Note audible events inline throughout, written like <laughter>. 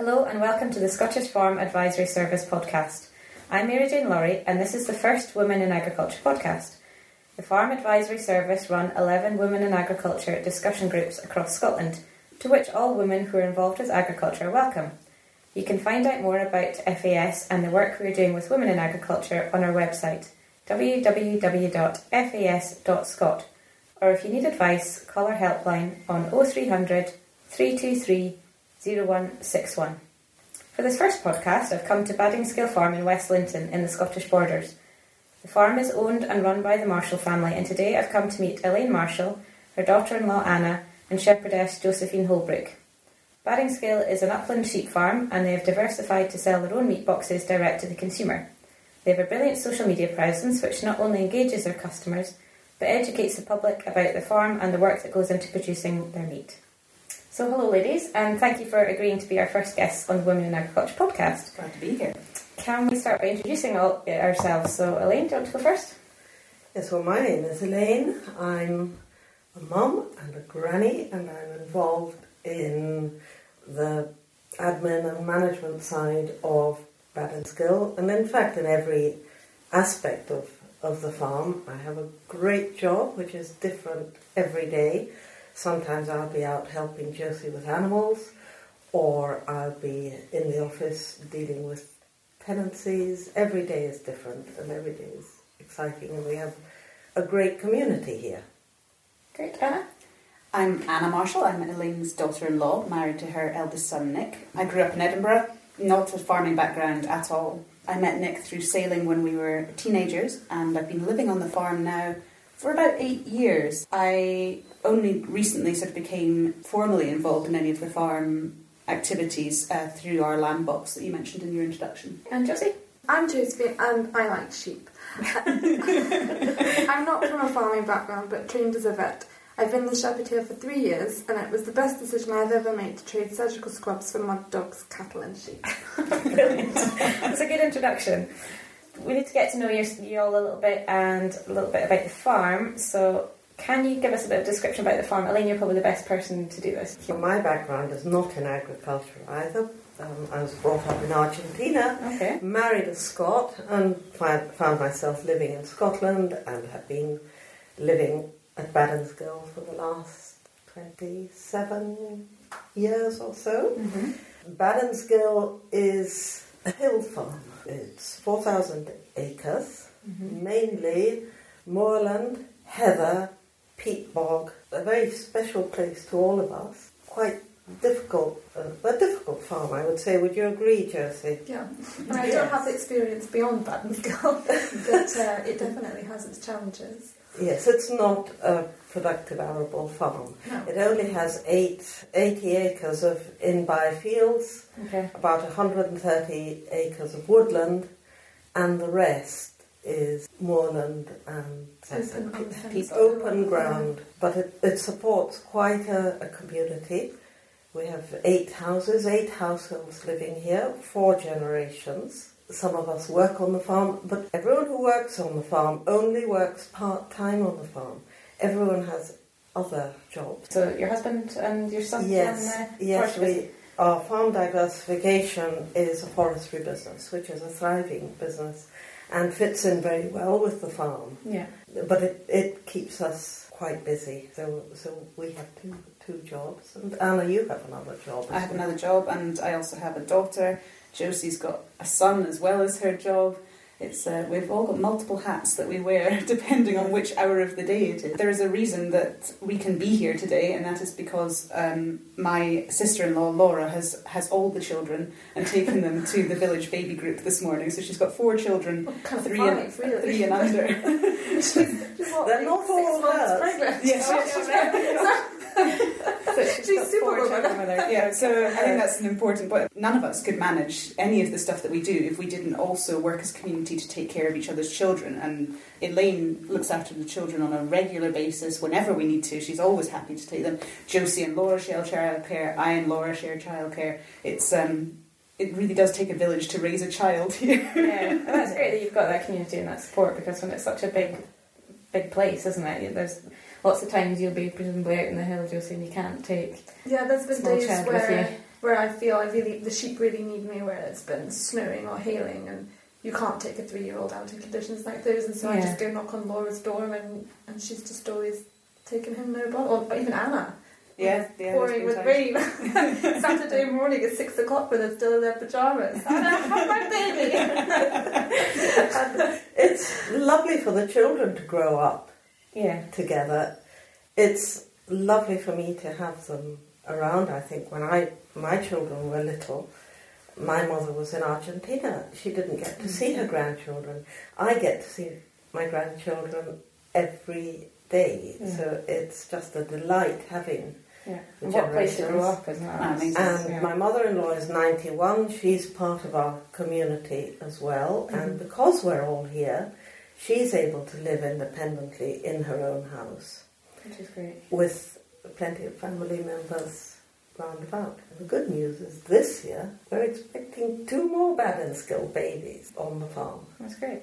Hello and welcome to the Scottish Farm Advisory Service podcast. I'm Mary Jane Lawrie and this is the first Women in Agriculture podcast. The Farm Advisory Service run 11 Women in Agriculture discussion groups across Scotland, to which all women who are involved with agriculture are welcome. You can find out more about FAS and the work we're doing with women in agriculture on our website www.fas.scot or if you need advice, call our helpline on 0300 323 0161. For this first podcast, I've come to Baddinsgill Farm in West Linton in the Scottish borders. The farm is owned and run by the Marshall family, and today I've come to meet Elaine Marshall, her daughter in law Anna, and shepherdess Josephine Holbrook. Baddinsgill is an upland sheep farm, and they have diversified to sell their own meat boxes direct to the consumer. They have a brilliant social media presence which not only engages their customers, but educates the public about the farm and the work that goes into producing their meat. So, hello, ladies, and thank you for agreeing to be our first guests on the Women in Agriculture podcast. Glad to be here. Can we start by introducing all, uh, ourselves? So, Elaine, do you want to go first? Yes, well, my name is Elaine. I'm a mum and a granny, and I'm involved in the admin and management side of Baddinsgill, and in fact, in every aspect of, of the farm. I have a great job, which is different every day. Sometimes I'll be out helping Josie with animals, or I'll be in the office dealing with tenancies. Every day is different, and every day is exciting, and we have a great community here. Great, Anna? I'm Anna Marshall. I'm Elaine's daughter-in-law, married to her eldest son Nick. I grew up in Edinburgh, not a farming background at all. I met Nick through sailing when we were teenagers, and I've been living on the farm now for about eight years. I only recently sort of became formally involved in any of the farm activities uh, through our lamb box that you mentioned in your introduction. And Josie? I'm Josephine and I like sheep. <laughs> I'm not from a farming background but trained as a vet. I've been the shepherd here for three years and it was the best decision I've ever made to trade surgical scrubs for mud dogs, cattle and sheep. <laughs> Brilliant. That's a good introduction. We need to get to know you, you all a little bit and a little bit about the farm. So, can you give us a bit of description about the farm? Elaine, you're probably the best person to do this. So my background is not in agriculture either. Um, I was brought up in Argentina, Okay. married a Scot, and fi- found myself living in Scotland and have been living at Baddinsgill for the last 27 years or so. Mm-hmm. Baddinsgill is a hill farm. It's 4,000 acres, Mm-hmm. mainly moorland, heather, peat bog, a very special place to all of us. Quite difficult, uh, a difficult farm, I would say. Would you agree, Josie? Yeah, and I don't have the experience beyond Baddinsgill, <laughs> but uh, it definitely has its challenges. Yes, it's not a productive arable farm. No. It only has eight, 80 acres of in-by fields, Okay. about 130 acres of woodland, and the rest is moorland and Open, pe- unfenced. open ground. But it, it supports quite a, a community. We have eight houses, eight households living here, four generations. Some of us work on the farm, but everyone who works on the farm only works part time on the farm. Everyone has other jobs. So, your husband and your son Yes, the uh, yes. We, our farm diversification is a forestry business, which is a thriving business, and fits in very well with the farm. Yeah. But it, it keeps us quite busy. So so we have two two jobs, and Anna, you have another job. I have well. another job, and I also have a daughter. Josie's got a son as well as her job. It's uh, we've all got multiple hats that we wear <laughs> depending on which hour of the day it is. There is a reason that we can be here today, and that is because um, my sister-in-law Laura has has all the children and taken them to the village baby group this morning. So she's got four children, three and really? three and under. <laughs> <laughs> She's what, They're not all hers. pregnant. Yes, So she's, She's super four woman. children with her. Yeah, so I think that's an important point. None of us could manage any of the stuff that we do if we didn't also work as a community to take care of each other's children. And Elaine looks after the children on a regular basis whenever we need to. She's always happy to take them. Josie and Laura share childcare. I and Laura share childcare. It's um, it really does take a village to raise a child here. <laughs> yeah, and that's great that you've got that community and that support because when it's such a big, big place, isn't it? There's lots of times you'll be presumably out in the hills, you'll see, and you can't take Yeah, there's been small days where where I feel I really the sheep really need me where it's been snowing or hailing and you can't take a three year old out in conditions like those and so I just go knock on Laura's door and, and she's just always taking him no bother or even Anna. Yeah, yeah. pouring with times. rain. <laughs> Saturday morning at six o'clock when they're still in their pajamas. Anna, have my baby. And <laughs> it's lovely for the children to grow up Yeah. together. It's lovely for me to have them around. I think when I my children were little, my mother was in Argentina. She didn't get to see her grandchildren. I get to see my grandchildren every day. Yeah. So it's just a delight having Yeah. And what place grow generations. up. And Yeah. my mother-in-law is 91. She's part of our community as well. And Mhm. because we're all here, she's able to live independently in her own house Which is great. with plenty of family members round about. And The good news is this year we're expecting two more Baddinsgill babies on the farm. That's great.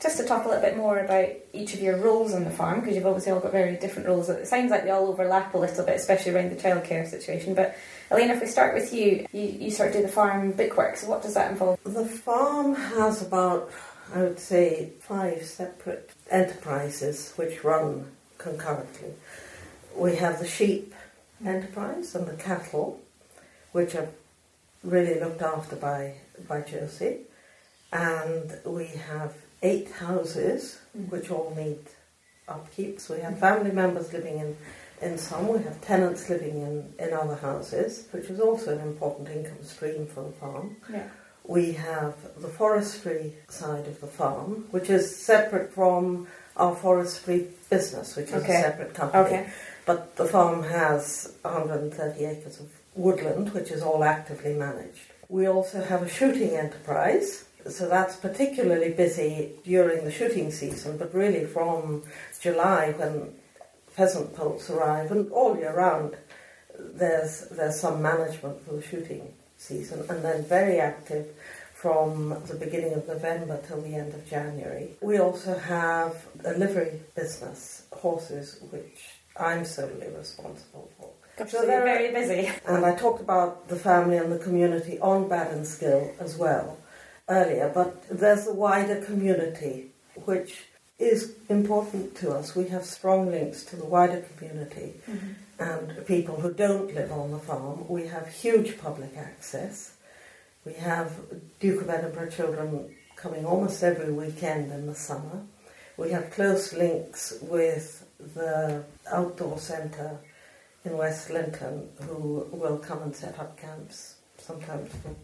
Just to talk a little bit more about each of your roles on the farm, because you've obviously all got very different roles. It sounds like they all overlap a little bit, especially around the childcare situation. But Elena, if we start with you, you, you sort of do the farm bookwork. So what does that involve? The farm has about, I would say, five separate enterprises which run concurrently. We have the sheep enterprise and the cattle, which are really looked after by, by Josie. And we have eight houses mm. which all need upkeep. So we have family members living in, in some, we have tenants living in, in other houses, which is also an important income stream for the farm. Yeah. We have the forestry side of the farm, which is separate from our forestry business, which is Okay. a separate company. Okay. But the farm has 130 acres of woodland, which is all actively managed. We also have a shooting enterprise, so that's particularly busy during the shooting season, but really from July when pheasant poults arrive and all year round, there's there's some management for the shooting season, and then very active from the beginning of November till the end of January. We also have a livery business, horses, which I'm solely responsible for. Gosh, So they're very busy. And I talked about the family and the community on Baddinsgill as well earlier, but there's a wider community which is important to us. We have strong links to the wider community mm-hmm. And people who don't live on the farm. We have huge public access. We have Duke of Edinburgh children coming almost every weekend in the summer. We have close links with the outdoor centre in West Linton who will come and set up camps sometimes for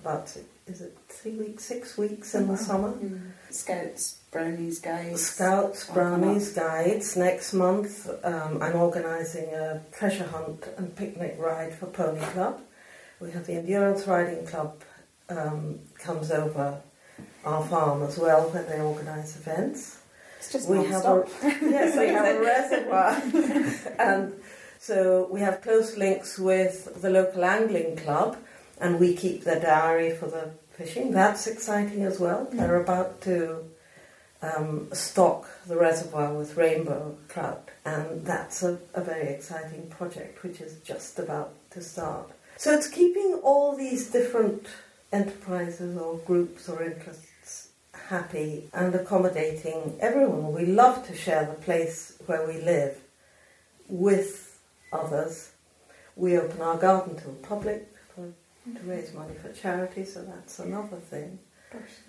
about, is it three weeks, six weeks in the summer? Mm. Scouts, brownies, guys. Scouts, brownies, guides. Next month, um, I'm organising a treasure hunt and picnic ride for Pony Club. We have the Endurance Riding Club um, comes over our farm as well when they organise events. It's just We have non-stop. a <laughs> yes, we have a <laughs> reservoir, <laughs> and so we have close links with the local angling club, and we keep their diary for the fishing. That's exciting as well. They're about to um, stock the reservoir with rainbow trout, and that's a, a very exciting project which is just about to start. So it's keeping all these different enterprises or groups or interests happy and accommodating everyone. We love to share the place where we live with others. We open our garden to the public to raise money for charity, so that's another thing.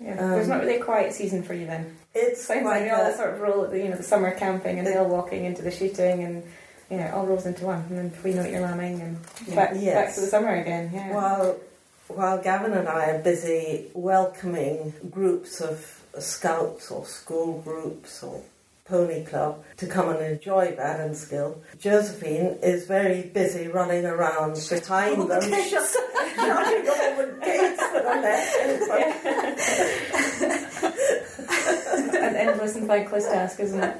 Yeah. Um, There's not really a quiet season for you then. It's Sounds like all sort of roll at the you know the summer camping and hill walking into the shooting and you know it all rolls into one and then we know what you're lambing and back, Yes. back to the summer again. Yeah. While while Gavin and I are busy welcoming groups of scouts or school groups or pony club to come and enjoy Baddinsgill, Josephine is very busy running around behind them, shut, shutting all the <laughs> gates that are left. <laughs> <laughs> <laughs> An endless and thankless task, isn't it?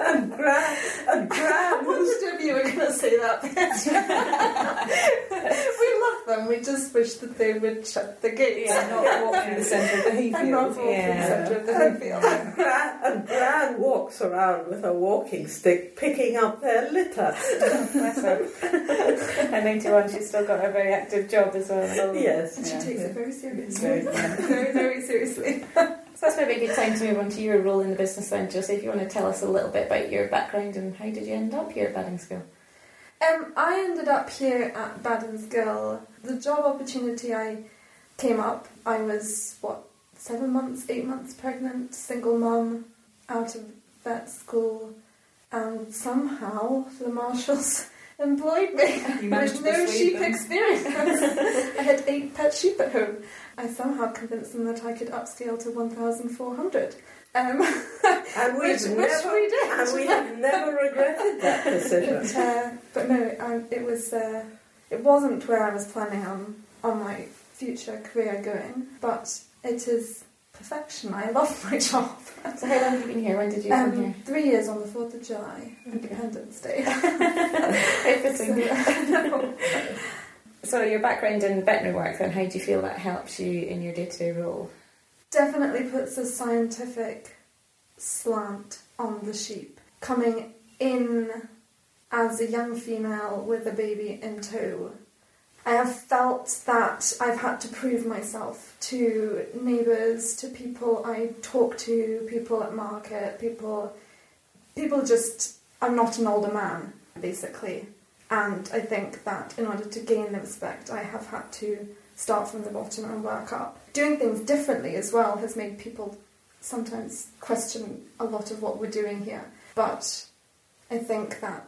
and Gran, and I Gran, who's wondered if you were going to say that. <laughs> we love them. we just wish that they would shut the gates. Yeah, not walk in the centre of the hayfield. <laughs> and not walk in the centre of the hayfield. And Gran, and Gran walks around with a walking stick picking up their litter. Bless her. At 91, she's still got a very active job as well. Yes. And she takes it very seriously. Very, very, very seriously. <laughs> So that's maybe a good time to move on to your role in the business then, Josie. If you want to tell us a little bit about your background and how did you end up here at Baddinsgill? Um, I ended up here at Baddinsgill. The job opportunity I came up, I was, what, seven months, eight months pregnant, single mum, out of vet school, and somehow the Marshalls <laughs> employed me You managed with to no sheep them. experience. <laughs> I had eight pet sheep at home. I somehow convinced them that I could upscale to 1,400. Um, <laughs> And we've Which- which never, we did. and we have never regretted that decision. <laughs> But, uh, but no, um, it was. Uh, it wasn't where I was planning on on my future career going, but it is perfection. I love my <laughs> job. So how long have you been here? When did you come Um, here? three years on the Fourth of July, Independence Day. How fitting. So, your background in veterinary work, then how do you feel that helps you in your day-to-day role? definitely puts a scientific slant on the sheep. Coming in as a young female with a baby in tow, I have felt that I've had to prove myself to neighbours, to people I talk to, people at market, people, people just. I'm not an older man, basically, and I think that in order to gain the respect, I have had to start from the bottom and work up. Doing things differently as well has made people sometimes question a lot of what we're doing here. But I think that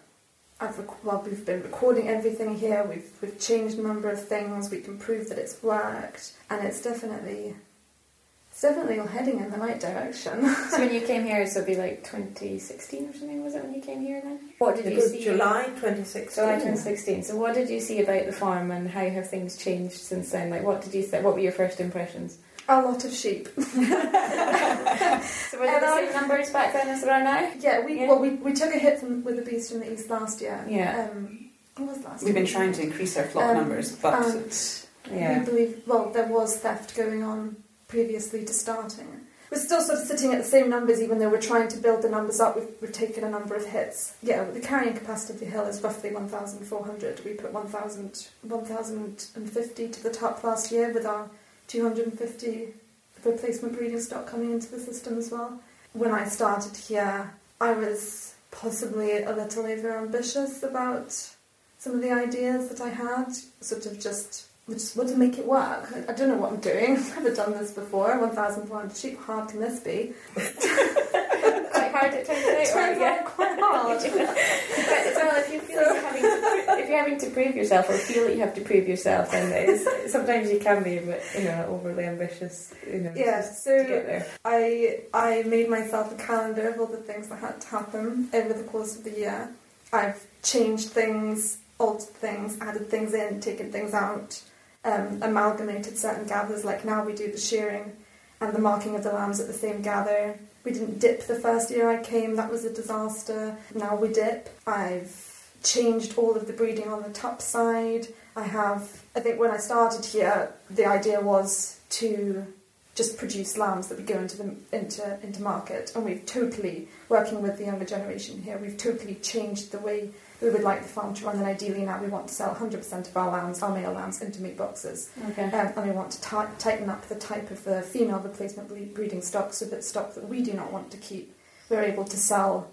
I've rec- well, we've been recording everything here. We've we've changed a number of things. We can prove that it's worked, and it's definitely definitely all heading in the right direction. So when you <laughs> came here, so it'd be like 2016 or something, was it when you came here then? What did It you was see? July 2016. July 2016. So what did you see about the farm and how have things changed since then? Like what did you say? What were your first impressions? a lot of sheep. <laughs> <laughs> So were they the And same numbers back then as there are now? Yeah, we Yeah. well we, we took a hit from with the beast from the east last year. Yeah. Um, what was last We've been trying to increase our flock Um, numbers, but and we believe well there was theft going on previously to starting. We're still sort of sitting at the same numbers even though we're trying to build the numbers up. We've, we've taken a number of hits. Yeah, the carrying capacity of the hill is roughly 1,400. We put 1,000 1,050 to the top last year with our 250 replacement breeding stock coming into the system as well. When I started here, I was possibly a little over ambitious about some of the ideas that I had, sort of just we just want to make it work. I, I don't know what I'm doing. <laughs> I've never done this before. 1,400 sheep. How hard can this be? Quite hard it turns out. Turns? Yeah. out quite hard. <laughs> but well, if you feel like you're having to, if you're having to prove yourself or feel that you have to prove yourself, then it's, sometimes you can be a bit, you know, overly ambitious. You know, Yeah, so to get there. I I made myself a calendar of all the things that had to happen over the course of the year. I've changed things, altered things, added things in, taken things out, um, amalgamated certain gathers. Like now we do the shearing and the marking of the lambs at the same gather. We didn't dip the first year I came, that was a disaster. Now we dip. I've changed all of the breeding on the top side. I have, I think when I started here, the idea was to just produce lambs that would go into the into into market, and we've totally working with the younger generation here. We've totally changed the way we would like the farm to run, and ideally now we want to sell 100% of our lambs, our male lambs, into meat boxes, Okay. um, and we want to ti- tighten up the type of the female replacement breeding stock, so that stock that we do not want to keep, we're able to sell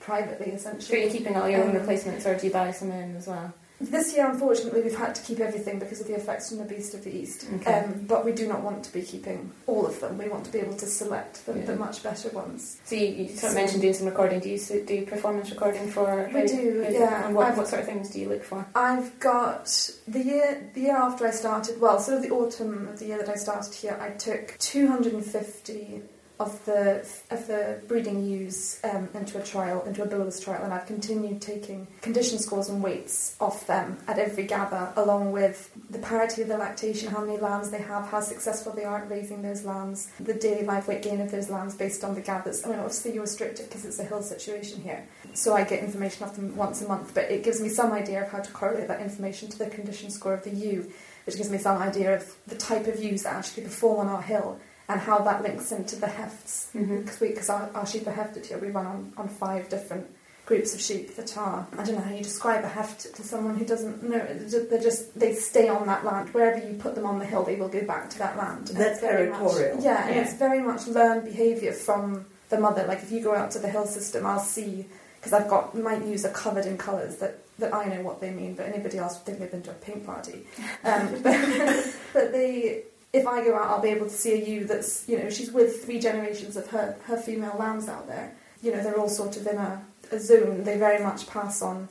privately, So are you keeping all your own Um, replacements or do you buy some in as well? This year, unfortunately, we've had to keep everything because of the effects from the beast of the east. Okay. Um, but we do not want to be keeping all of them. We want to be able to select the, the much better ones. So you, you sort of So- mentioned doing some recording. Do you do performance recording for? We do, yeah. And what, what sort of things do you look for? I've got the year the year after I started. Well, sort of the autumn of the year that I started here, I took 250 of the of the breeding ewes um, into a trial, into a bolus trial, and I've continued taking condition scores and weights off them at every gather, along with the parity of the lactation, how many lambs they have, how successful they are at raising those lambs, the daily life weight gain of those lambs based on the gathers. I mean, obviously you're restricted because it's a hill situation here, so I get information off them once a month, but it gives me some idea of how to correlate that information to the condition score of the ewe. which gives me some idea of the type of ewes that actually perform on our hill and how that links into the hefts. Mhm. Because our, our sheep are hefted here, we run on, on five different groups of sheep that are, I don't know how you describe a heft to someone who doesn't know, they're just, they stay on that land. Wherever you put them on the hill, they will go back to that land. And They're it's very much- territorial. yeah, and Yeah. it's very much learned behaviour from the mother. Like if you go out to the hill system, I'll see, because I've got, my ewes are covered in colours that, that I know what they mean, but anybody else would think they've been to a paint party. Um, <laughs> but, <laughs> but they, if I go out, I'll be able to see a ewe that's, you know, she's with three generations of her, her female lambs out there. You know, they're all sort of in a, a zone. They very much pass on,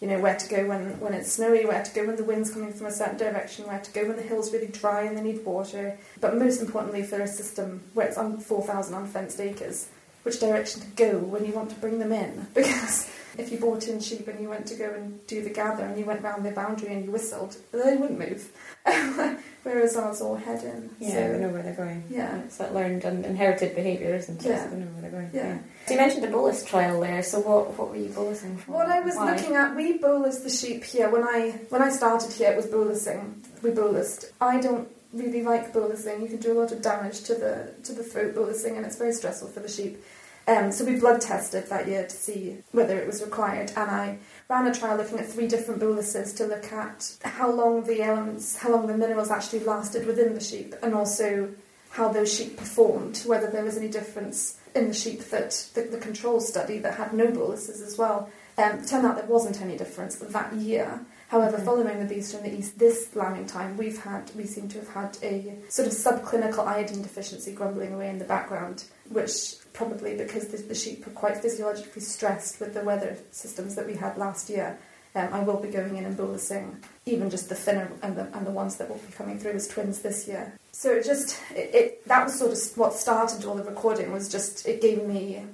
you know, where to go when, when it's snowy, where to go when the wind's coming from a certain direction, where to go when the hill's really dry and they need water. But most importantly, for a system where it's on 4,000 unfenced acres, which direction to go when you want to bring them in. <laughs> Because if you bought in sheep and you went to go and do the gather and you went round their boundary and you whistled, they wouldn't move. <laughs> Whereas ours all head in. Yeah, so, we know where they're going. Yeah. It's that learned and inherited behaviour, isn't it? Yeah. So we know where they're going. Yeah. So you mentioned a bolus trial there. So what what were you bolusing for? What I was Why? looking at, we bolus the sheep here. When I when I started here, it was bolusing. We bolused. I don't really like bolusing. You can do a lot of damage to the to the throat bolusing, and it's very stressful for the sheep. Um, so we blood tested that year to see whether it was required, and I ran a trial looking at three different boluses to look at how long the elements, how long the minerals actually lasted within the sheep, and also how those sheep performed, whether there was any difference in the sheep that the, the control study that had no boluses as well. Um, turned out there wasn't any difference that year. However, Okay. following the beast from the east this lambing time, we've had we seem to have had a sort of subclinical iodine deficiency grumbling away in the background, which probably because the, the sheep were quite physiologically stressed with the weather systems that we had last year. Um, I will be going in and bolusing even just the thinner and the, and the ones that will be coming through as twins this year. So it just it, it that was sort of what started all the recording was just it gave me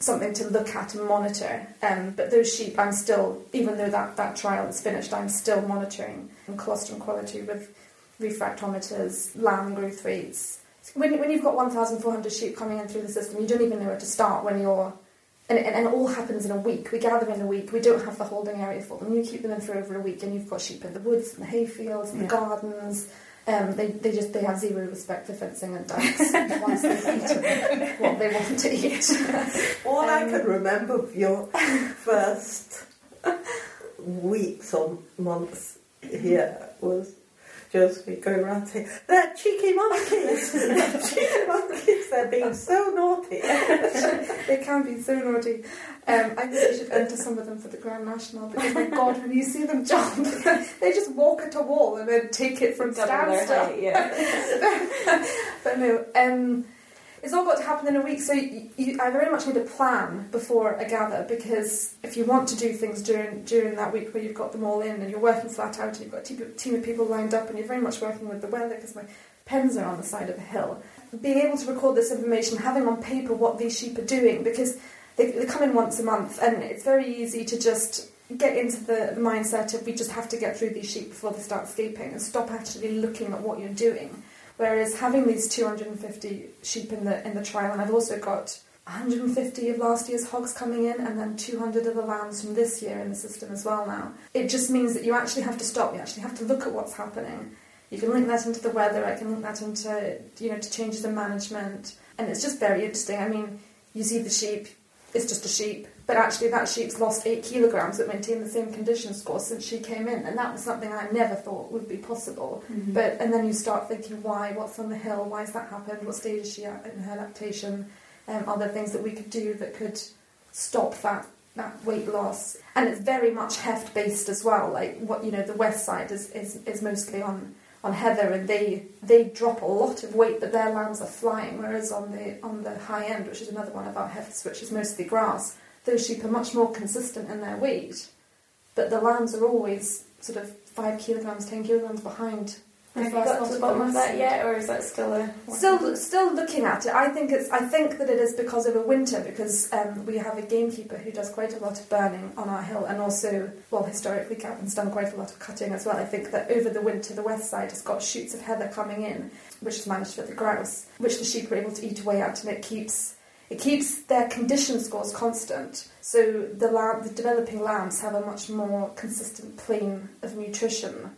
something to look at and monitor. Um, but those sheep, I'm still, even though that, that trial is finished, I'm still monitoring colostrum quality with refractometers, lamb growth rates. When, when you've got 1,400 sheep coming in through the system, you don't even know where to start when you're. And, and, and it all happens in a week. We gather in a week. We don't have the holding area for them. You keep them in for over a week, and you've got sheep in the woods, and the hayfields, and Yeah. the gardens. Um, they, they just they have zero respect for fencing and diets <laughs> once they've eaten what they want to eat. <laughs> All I Um, can remember of your first <laughs> weeks or months here was Josephine going around saying, They're cheeky monkeys! <laughs> They're cheeky monkeys! They're being so naughty! <laughs> they can be so naughty. Um, I think we should enter some of them for the Grand National because my God, when you see them jump, <laughs> they just walk at a wall and then take it from standstill. yeah. But no, um, it's all got to happen in a week. So you, you, I very much need a plan before a gather because if you want to do things during during that week where you've got them all in and you're working flat out and you've got a team, of people lined up and you're very much working with the weather because my pens are on the side of the hill. Being able to record this information, having on paper what these sheep are doing because they, they come in once a month and it's very easy to just get into the, the mindset of we just have to get through these sheep before they start escaping and stop actually looking at what you're doing. Whereas having these 250 sheep in the in the trial, and I've also got 150 of last year's hogs coming in, and then 200 of the lambs from this year in the system as well. Now it just means that you actually have to stop. You actually have to look at what's happening. You can link that into the weather. I can link that into you know to changes in management, and it's just very interesting. I mean, you see the sheep, it's just a sheep, but actually that sheep's lost eight kilograms but maintained the same condition score since she came in, and that was something I never thought would be possible. Mm-hmm. But and then you start thinking, why? What's on the hill? Why has that happened? What stage is she at in her lactation? Um, are there things that we could do that could stop that that weight loss? And it's very much heft based as well. Like what you know, the west side is is, is mostly on on heather, and they they drop a lot of weight, but their lambs are flying. Whereas on the on the high end, which is another one of our hefts, which is mostly grass, those sheep are much more consistent in their weight. But the lambs are always sort of five kilograms, ten kilograms behind. Have you got to the bottom of that yet, or is that still a Still, still looking at it. I think it's. I think that it is because of a winter, because um, we have a gamekeeper who does quite a lot of burning on our hill, and also, well, historically, Gavin's done quite a lot of cutting as well. I think that over the winter, the west side has got shoots of heather coming in, which has managed for the grouse, which the sheep are able to eat away at, and it keeps it keeps their condition scores constant. So the lamb, the developing lambs have a much more consistent plane of nutrition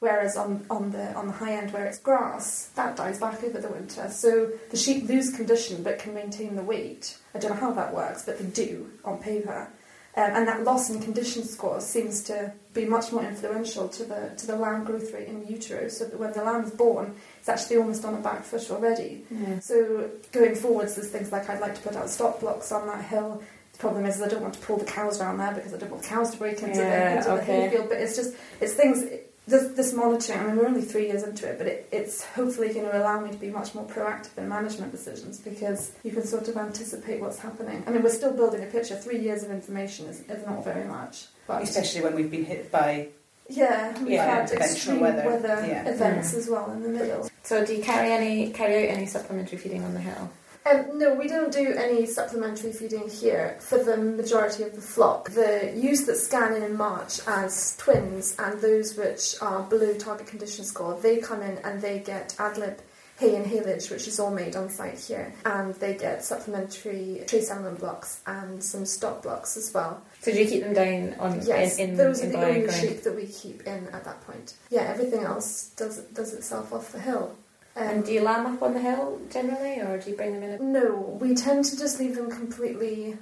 Whereas on, on the on the high end where it's grass, that dies back over the winter. So the sheep lose condition but can maintain the weight. I don't know how that works, but they do on paper. Um, and that loss in condition score seems to be much more influential to the to the lamb growth rate in utero. So that when the lamb is born, it's actually almost on a back foot already. So going forwards, there's things like I'd like to put out stock blocks on that hill. The problem is, I don't want to pull the cows around there because I don't want the cows to break into Yeah, the into okay. the hayfield. But it's just it's things. This, this monitoring. I mean, we're only three years into it, but it, it's hopefully going to allow me to be much more proactive in management decisions because you can sort of anticipate what's happening. I mean, we're still building a picture. Three years of information is, is not very much, but Especially when we've been hit by yeah, we've Yeah, had extreme weather. weather, Yeah. events as well in the middle. So do you carry any carry out any supplementary feeding on the hill? Um, no, we don't do any supplementary feeding here for the majority of the flock. The ewes that scan in in March as twins and those which are below target condition score, they come in and they get adlib hay and haylage, which is all made on site here, and they get supplementary trace element blocks and some stock blocks as well. So do you keep them down on Yes, in, in, those in are the only sheep that we keep in at that point. Yeah, everything else does does itself off the hill. And do you lamb up on the hill generally, or do you bring them in? A... No, we tend to just leave them completely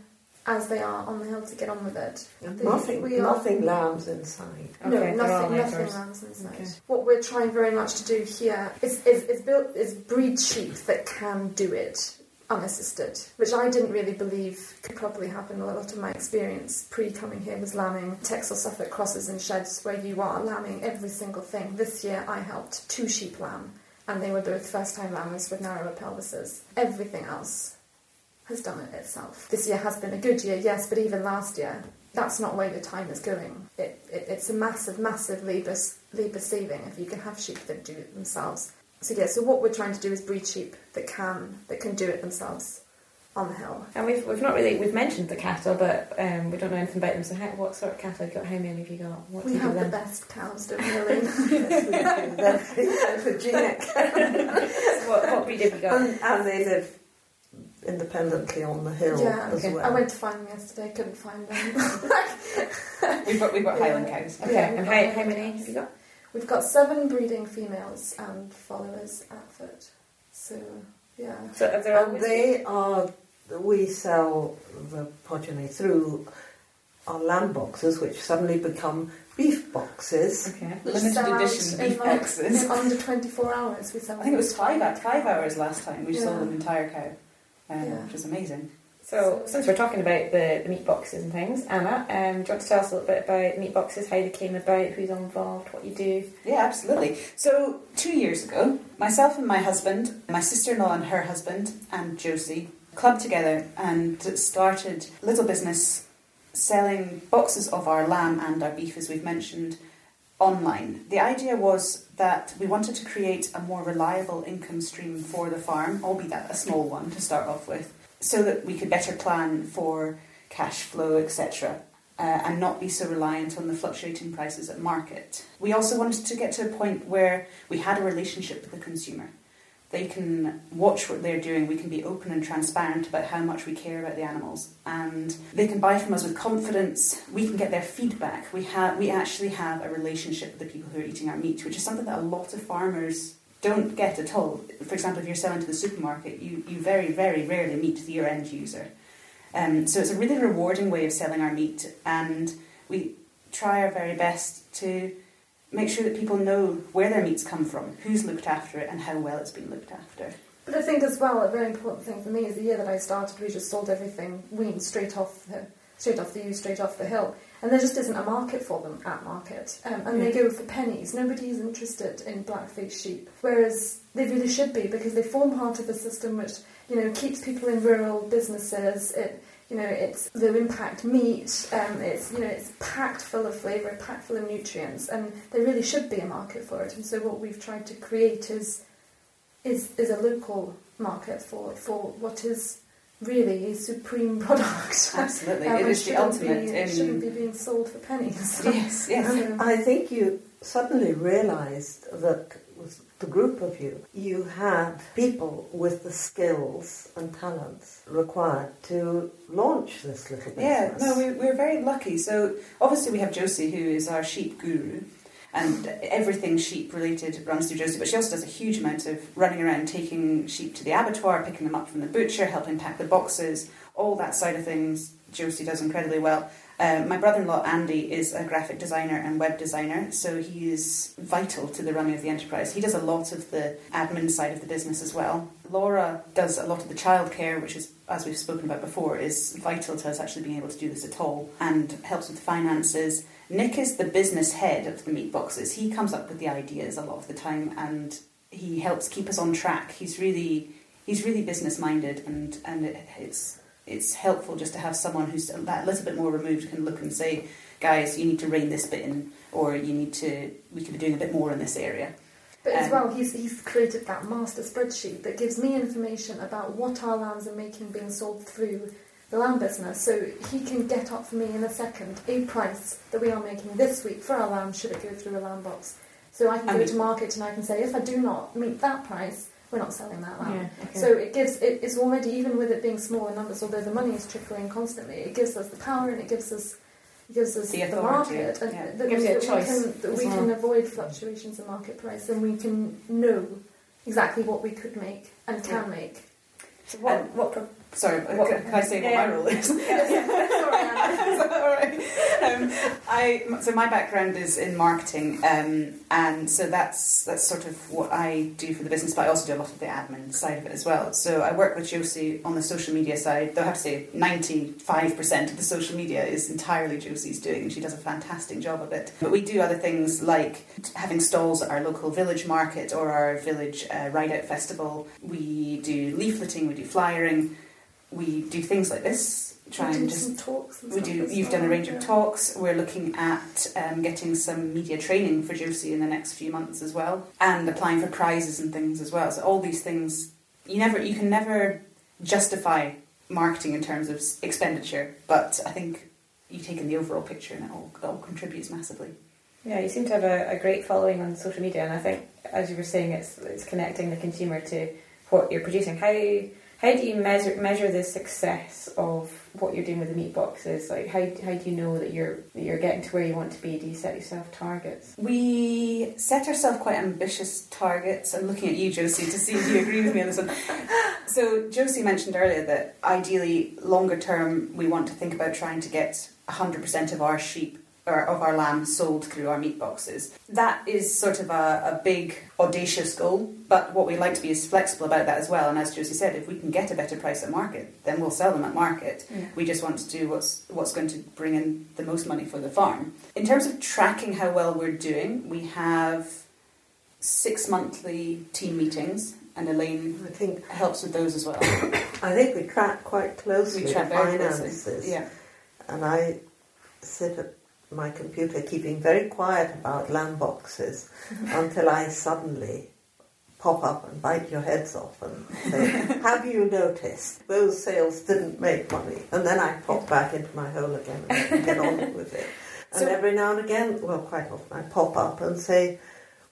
as they are on the hill to get on with it. They- nothing, we are- nothing lambs inside. Okay, no, nothing, nothing outdoors. lands inside. Okay. What we're trying very much to do here is, is, is build is breed sheep that can do it unassisted, which I didn't really believe could probably happen. A lot of my experience pre coming here was lambing Texel Suffolk crosses in sheds where you are lambing every single thing. This year I helped two sheep lamb, and they were both first time lambers with narrower pelvises. Everything else has done it itself. This year has been a good year, yes, but even last year, that's not where the time is going. It, it, it's a massive, massive labour, labour saving if you can have sheep that do it themselves. So yeah, so what we're trying to do is breed sheep that can that can do it themselves on the hill. And we've we've not really we've mentioned the cattle, but um, we don't know anything about them. So how, what sort of cattle have you got? How many have you got? What we do have with the them? best cows, don't we, <laughs> Elaine? Yes, we do. <laughs> They're, they're <laughs> what, what breed have you got? And, and they live independently on the hill yeah, as okay. well. I went to find them yesterday, couldn't find them. we've got we've got Highland cows. Okay, Yeah, and we've how, got- how many have you got? We've got seven breeding females and followers at foot. So yeah. So have there And they are, we sell the progeny through our lamb boxes, which suddenly become beef boxes. Okay. Which Limited sell out edition in beef like- boxes. In <laughs> under 24 hours, we sell I think it was five at five hours last time. We Yeah. sold an entire cow, um, Yeah. which was amazing. So since we're talking about the, the meat boxes and things, Anna, um, do you want to tell us a little bit about meat boxes, how they came about, who's involved, what you do? Yeah, absolutely. So two years ago, myself and my husband, my sister-in-law and her husband, and Josie clubbed together and started a little business selling boxes of our lamb and our beef, as we've mentioned, online. The idea was that we wanted to create a more reliable income stream for the farm, albeit a small one to start off with, so that we could better plan for cash flow, etc. Uh, and not be so reliant on the fluctuating prices at market. We also wanted to get to a point where we had a relationship with the consumer. They can watch what they're doing, we can be open and transparent about how much we care about the animals, and they can buy from us with confidence. We can get their feedback. We, have, we actually have a relationship with the people who are eating our meat, which is something that a lot of farmers don't get at all. For example, if you're selling to the supermarket, you, you very, very rarely meet the your end user. Um, so it's a really rewarding way of selling our meat, and we try our very best to make sure that people know where their meats come from, who's looked after it, and how well it's been looked after. But I think as well, a very important thing for me is the year that I started, we just sold everything weaned straight off the straight off the ewe, straight off the hill, and there just isn't a market for them at market, um, and they go for pennies. Nobody's interested in black-faced sheep, whereas they really should be because they form part of a system which you know keeps people in rural businesses. It you know it's low impact meat. Um, it's you know it's packed full of flavour, packed full of nutrients, and there really should be a market for it. And so what we've tried to create is is is a local market for for what is really a supreme <laughs> product. Absolutely, Um, it and is the ultimate Be, in- Shouldn't be being sold for pennies. Yes, yes. <laughs> Um, I think you suddenly realised that with the group of you, you had people with the skills and talents required to launch this little business. Yeah, no, we, we're very lucky. So obviously we have Josie, who is our sheep guru, and everything sheep related runs through Josie. But she also does a huge amount of running around, taking sheep to the abattoir, picking them up from the butcher, helping pack the boxes, all that side of things. Josie does incredibly well. Um, my brother-in-law Andy is a graphic designer and web designer, so he is vital to the running of the enterprise. He does a lot of the admin side of the business as well. Laura does a lot of the childcare, which is, as we've spoken about before, is vital to us actually being able to do this at all, and helps with the finances. Nick is the business head of the meat boxes. He comes up with the ideas a lot of the time, and he helps keep us on track. He's really he's really business minded, and and it, it's it's helpful just to have someone who's a little bit more removed can look and say, guys, you need to rein this bit in, or you need to, we could be doing a bit more in this area. But as Um, well, he's, he's created that master spreadsheet that gives me information about what our lambs are making being sold through the lamb business. So he can get up for me in a second a price that we are making this week for our lamb should it go through a lamb box. So I can I go mean- to market and I can say, if I do not meet that price, we're not selling that lamb. Yeah, okay. So it gives it, it's already even with it being smaller numbers, although the money is trickling constantly, it gives us the power and it gives us it gives us The the, authority, market and yeah. that Gives means a that choice we can that we well. can avoid fluctuations in market price and we can know exactly what we could make and can make. So what, And- what pro- Sorry, What- can, I say what my role is? Sorry, Anna. Is that all right? Um, I so my background is in marketing, um, and so that's that's sort of what I do for the business. But I also do a lot of the admin side of it as well. So I work with Josie on the social media side. Though I have to say, ninety five percent of the social media is entirely Josie's doing, and she does a fantastic job of it. But we do other things like having stalls at our local village market or our village uh, ride out festival. We do leafleting, we do flyering, we do things like this. Try and just some talks and we do. You've done a range yeah. of talks. We're looking at um, getting some media training for Josie in the next few months as well, and applying for prizes and things as well. So all these things, you never, you can never justify marketing in terms of expenditure, but I think you take in the overall picture and it all, it all contributes massively. Yeah, you seem to have a, a great following on social media, and I think, as you were saying, it's it's connecting the consumer to what you're producing. How how do you measure measure the success of what you're doing with the meat boxes? Like, how how do you know that you're that you're getting to where you want to be? Do you set yourself targets? We set ourselves quite ambitious targets. I'm looking at you, Josie, to see if you agree with me on this one. <laughs> So, Josie mentioned earlier that ideally, longer term, we want to think about trying to get 100% of our sheep of our lamb sold through our meat boxes. That is sort of a, a big, audacious goal, but what we like to be is flexible about that as well. And as Josie said, if we can get a better price at market, then we'll sell them at market. We just want to do what's what's going to bring in the most money for the farm. In terms of tracking how well we're doing, we have six monthly team meetings, and Elaine I think helps with those as well. <coughs> I think we track quite closely We track finances, closely. Yeah, and I sit at my computer keeping very quiet about lamb boxes <laughs> until I suddenly pop up and bite your heads off and say, <laughs> "Have you noticed those sales didn't make money?" And then I pop back into my hole again and get on <laughs> with it. And So- every now and again, well, quite often, I pop up and say.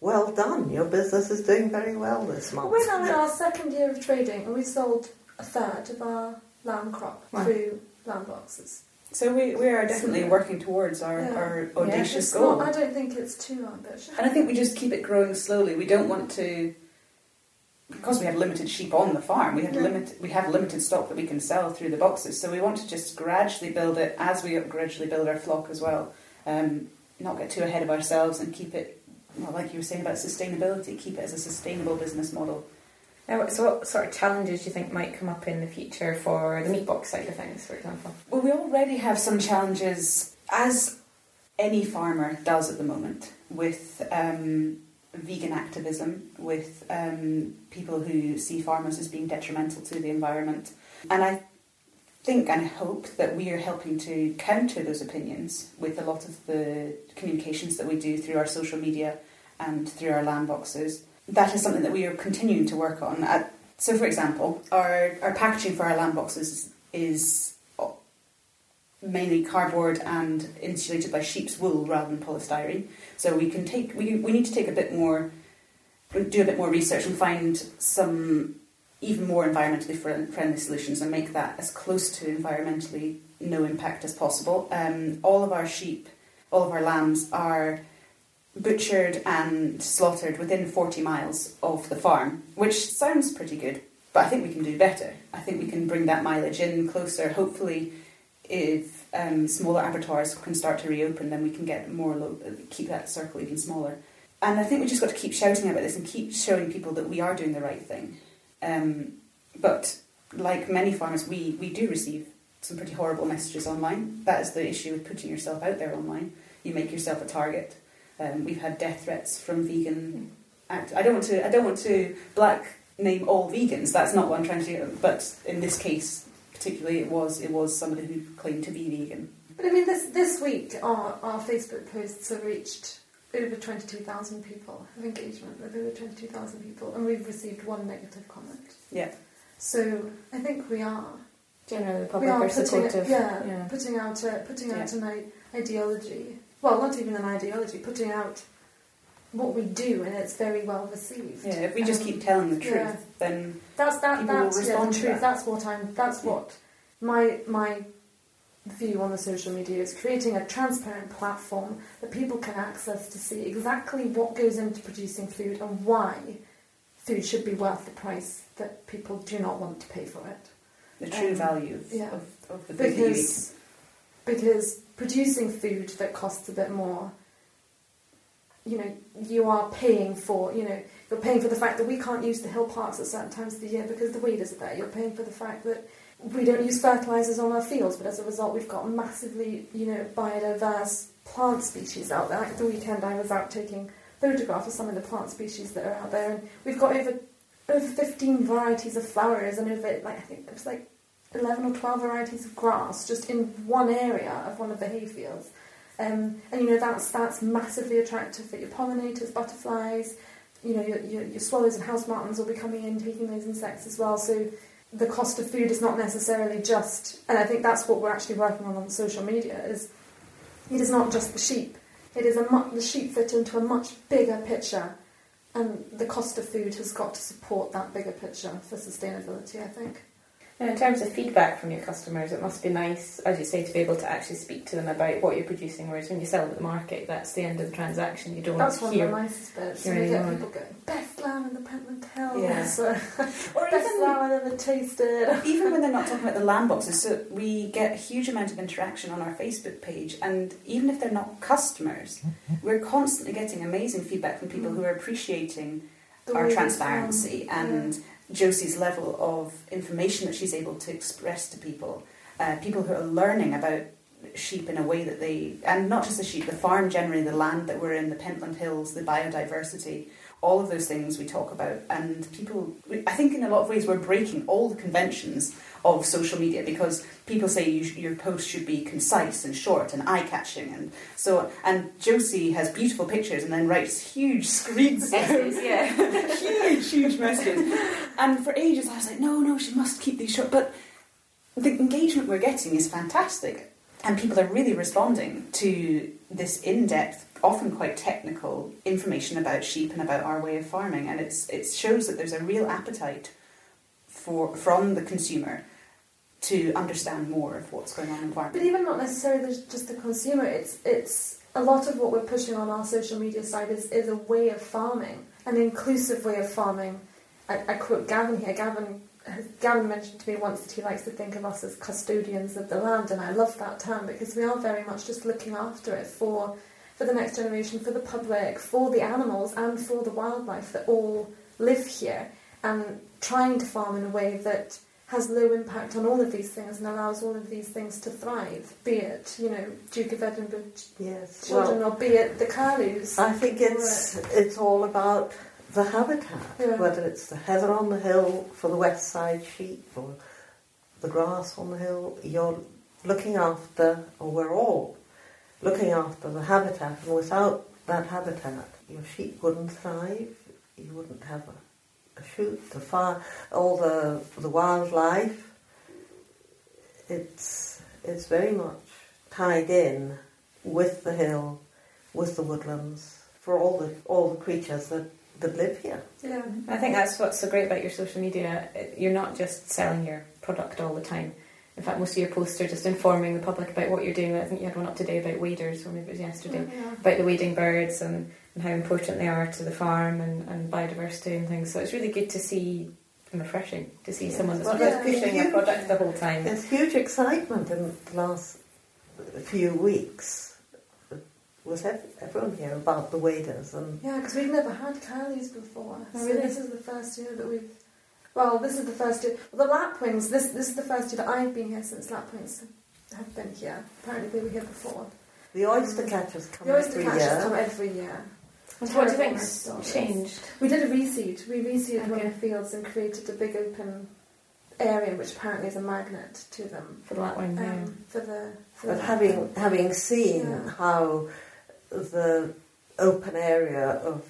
Well done, your business is doing very well this month. We're now in our second year of trading and we sold a third of our lamb crop Wow. through lamb boxes. So we, we are definitely working towards our, Yeah. our audacious It's goal. not, I don't think it's too ambitious. And I think we just keep it growing slowly. We don't want to, because we have limited sheep on the farm. We have Yeah. limit, we have limited stock that we can sell through the boxes. So we want to just gradually build it as we gradually build our flock as well. Um, not get too ahead of ourselves and keep it, well, like you were saying about sustainability, keep it as a sustainable business model. Now, so what sort of challenges do you think might come up in the future for the meat box side of things, for example? Well, we already have some challenges, as any farmer does at the moment, with um, vegan activism, with um, people who see farmers as being detrimental to the environment. And I think and hope that we are helping to counter those opinions with a lot of the communications that we do through our social media and through our lamb boxes. That is something that we are continuing to work on. At, so, for example, our, our packaging for our lamb boxes is mainly cardboard and insulated by sheep's wool rather than polystyrene. So we can take we, we need to take a bit more do a bit more research and find some even more environmentally friendly solutions and make that as close to environmentally no impact as possible. Um, all of our sheep, all of our lambs are butchered and slaughtered within 40 miles of the farm, which sounds pretty good, but I think we can do better. I think we can bring that mileage in closer. Hopefully, if um, smaller abattoirs can start to reopen, then we can get more lo- keep that circle even smaller. And I think we just got to keep shouting about this and keep showing people that we are doing the right thing. Um, but like many farmers, we, we do receive some pretty horrible messages online. That is the issue with putting yourself out there online. You make yourself a target. Um, we've had death threats from vegan. Act- I don't want to. I don't want to black name all vegans. That's not what I'm trying to do. But in this case, particularly, it was it was somebody who claimed to be vegan. But I mean, this this week our our Facebook posts have reached over twenty two thousand people of engagement with over twenty two thousand people, and we've received one negative comment. Yeah. So I think we are Generally, the we public are are putting supportive. yeah, yeah. putting out a, putting out Yeah. an ideology. Well, not even an ideology, putting out what we do, and it's very well received. Yeah. If we just Um, keep telling the truth, yeah. then That's that. That's yeah, the truth. that. That's what I'm. That's Yeah. what my my view on the social media is creating a transparent platform that people can access to see exactly what goes into producing food and why food should be worth the price that people do not want to pay for it. the true Um, value of, yeah. of, of the food. Because because producing food that costs a bit more, you know, you are paying for, you know, you're paying for the fact that we can't use the hill parks at certain times of the year because the waders are there. You're paying for the fact that we don't use fertilizers on our fields, but as a result, we've got massively, you know, biodiverse plant species out there. Like the weekend, I was out taking photographs of some of the plant species that are out there, and we've got over over 15 varieties of flowers and over like I think it was like 11 or 12 varieties of grass just in one area of one of the hayfields. Um, and you know that's that's massively attractive for your pollinators, butterflies. You know your, your, your swallows and house martins will be coming in taking those insects as well. So the cost of food is not necessarily just, and I think that's what we're actually working on on social media. Is it is not just the sheep. It is a mu- the sheep fit into a much bigger picture, and the cost of food has got to support that bigger picture for sustainability. I think. And in terms of feedback from your customers, it must be nice, as you say, to be able to actually speak to them about what you're producing. Whereas when you sell at the market, that's the end of the transaction. You don't That's one hear. of the nicest bits. hear We get people going, best lamb in the Pentland Hills, Yeah. <laughs> Or best even lamb I've ever tasted. <laughs> even when they're not talking about the lamb boxes, so we get a huge amount of interaction on our Facebook page, and even if they're not customers, we're constantly getting amazing feedback from people who are appreciating The our transparency and Josie's level of information that she's able to express to people. Uh, people who are learning about sheep in a way that they, and not just the sheep, the farm generally, the land that we're in, the Pentland Hills, the biodiversity, all of those things we talk about. And people, I think in a lot of ways, we're breaking all the conventions of social media because people say you sh- your post should be concise and short and eye catching. And so, and Josie has beautiful pictures and then writes huge <laughs> screeds Essays, yeah. <laughs> huge, huge messages. And for ages, I was like, no, no, she must keep these short. But the engagement we're getting is fantastic. And people are really responding to this in depth, often quite technical information about sheep and about our way of farming. And it's, it shows that there's a real appetite for, from the consumer to understand more of what's going on in farming. But even not necessarily just the consumer, it's it's a lot of what we're pushing on our social media side is, is a way of farming, an inclusive way of farming. I, I quote Gavin here. Gavin Gavin mentioned to me once that he likes to think of us as custodians of the land, and I love that term because we are very much just looking after it for for the next generation, for the public, for the animals, and for the wildlife that all live here, and trying to farm in a way that has low impact on all of these things and allows all of these things to thrive, be it, you know, Duke of Edinburgh Yes. children Well, or be it the curlews. I think it's it's all about the habitat, Yeah. whether it's the heather on the hill for the west side sheep or the grass on the hill. You're looking after, or we're all looking after the habitat, and without that habitat, your sheep wouldn't thrive. You wouldn't have a, a shoot, the fire, all the the wildlife. It's it's very much tied in with the hill, with the woodlands, for all the all the creatures that, that live here. Yeah. I think that's what's so great about your social media. You're not just selling your product all the time. In fact, most of your posts are just informing the public about what you're doing. I think you had one up today about waders, or maybe it was yesterday, oh, Yeah. about the wading birds and and how important they are to the farm and, and biodiversity and things. So it's really good to see and refreshing to see Yeah. someone that's Well, been there's pushing a huge- product the whole time. There's huge excitement in the last few weeks with everyone here about the waders and Yeah, because we've never had curlews before. Oh, so really? this is the first year that we've. Well, this is the first year. Well, the lapwings. This this is the first year that I've been here since lapwings have been here. Apparently, they were here before. the oyster catchers come the oyster every catchers year. come every year. And what do you Terrible think's changed? We did a reseed. We reseeded one of the fields and created a big open area, which apparently is a magnet to them For that one, yeah. um, for the. For But the having having seen Yeah. how the open area of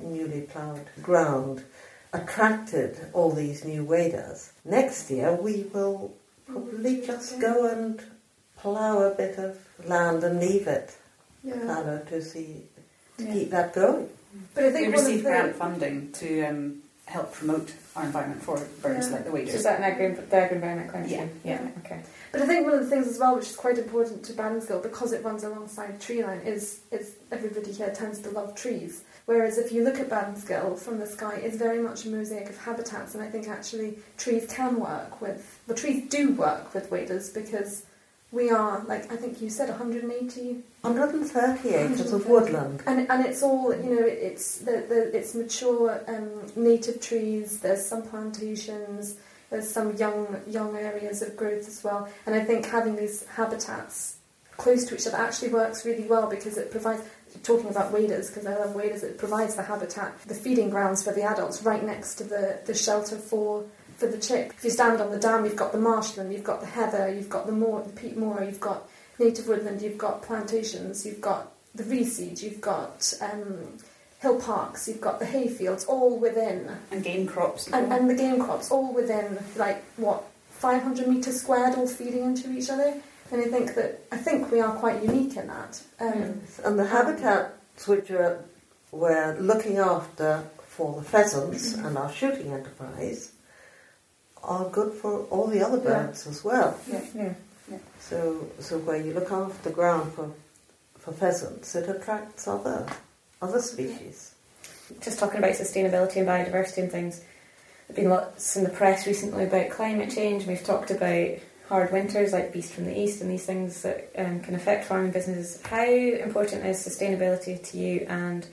newly ploughed ground attracted all these new waders, next year we will probably just go and plough a bit of land and leave it Yeah. fallow to see to Yeah. keep that going. But I think we of received the grant funding to um, help promote our environment for birds Yeah. like the So is that an agri- the agri-environment climate Yeah. scheme? Yeah. Okay. But I think one of the things as well, which is quite important to Baddinsgill, because it runs alongside tree line, is is everybody here tends to love trees. Whereas if you look at Baddinsgill from the sky, it's very much a mosaic of habitats, and I think actually trees can work with, well, trees do work with waders because we are like I think you said 180 130 acres of woodland. and and it's all you know. It's the, the it's mature um, native trees. There's some plantations. There's some young young areas of growth as well. And I think having these habitats close to each other actually works really well because it provides. Talking about waders because I love waders, it provides the habitat, the feeding grounds for the adults right next to the, the shelter for for the chick. If you stand on the dam, you've got the marshland, you've got the heather, you've got the moor, the peat moor, you've got native woodland, you've got plantations, you've got the reseed, you've got um, hill parks, you've got the hayfields, all within, And game crops. and, and the game crops, all within like what 500 metres squared, all feeding into each other. And I think that I think we are quite unique in that. Um, And the habitats which are, we're looking after for the pheasants and our shooting enterprise are good for all the other Yeah. birds as well. Yeah. yeah. So, so where you look after the ground for, for pheasants, it attracts other other species. Just talking about sustainability and biodiversity and things. There've been lots in the press recently about climate change. We've talked about hard winters like Beast from the East and these things that um, can affect farming businesses. How important is sustainability to you and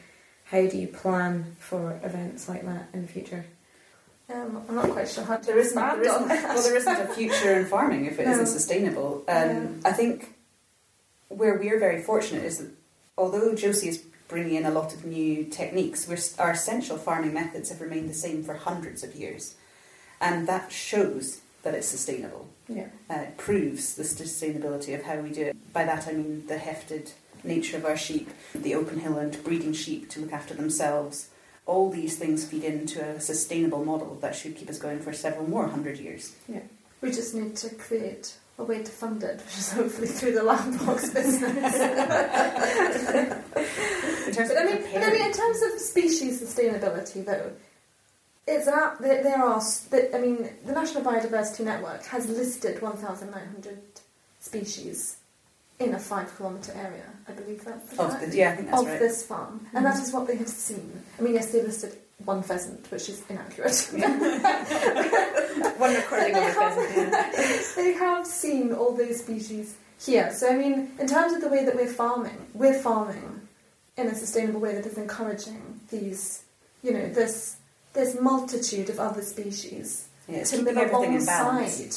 how do you plan for events like that in the future? um, I'm not quite sure how to There isn't, there expand on isn't, that. well, there isn't a future in farming if it No. not sustainable. Um, I think where we're very fortunate is that although Josie is bringing in a lot of new techniques, we're, our essential farming methods have remained the same for hundreds of years. And that shows that it's sustainable. Yeah. Uh, it proves the sustainability of how we do it. By that I mean the hefted nature of our sheep, the open hill and breeding sheep to look after themselves. All these things feed into a sustainable model that should keep us going for several more hundred years. Yeah. We just need to create a way to fund it, which is hopefully through the lamb box <laughs> business. In terms But I mean, but I mean, in terms of species sustainability, though, it's app. There, there are. I mean, the National Biodiversity Network has listed 1,900 species in a five-kilometre area. I believe that's the of the, yeah, I think that's of right. this farm, and that mm-hmm. is what they have seen. I mean, yes, they listed one pheasant, which is inaccurate. <laughs> One recording of the pheasant. Yeah. <laughs> they have seen all those species here. So I mean, in terms of the way that we're farming, we're farming in a sustainable way that is encouraging these, you know, this this multitude of other species Yeah, to live alongside.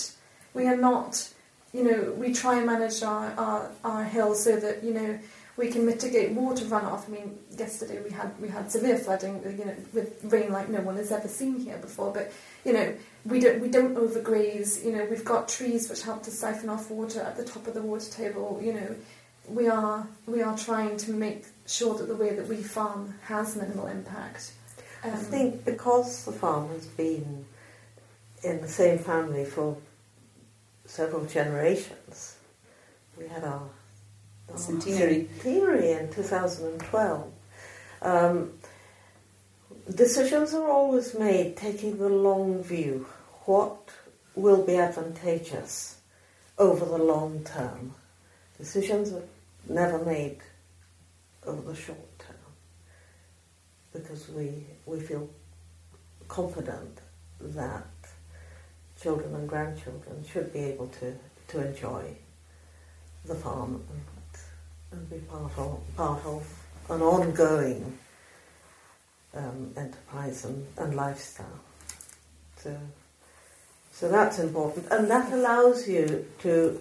We are not, you know, we try and manage our, our, our hills so that you know we can mitigate water runoff. I mean, yesterday we had we had severe flooding, you know, with rain like no one has ever seen here before. But you know, we don't we don't overgraze. You know, we've got trees which help to siphon off water at the top of the water table. You know, we are we are trying to make sure that the way that we farm has minimal impact. I think because the farm has been in the same family for several generations, we had our, our Centenary. centenary in 2012. Um, decisions are always made taking the long view. What will be advantageous over the long term? Decisions are never made over the short term. Because we we feel confident that children and grandchildren should be able to, to enjoy the farm and, and be part of, part of an ongoing um, enterprise and, and lifestyle. So, so that's important, and that allows you to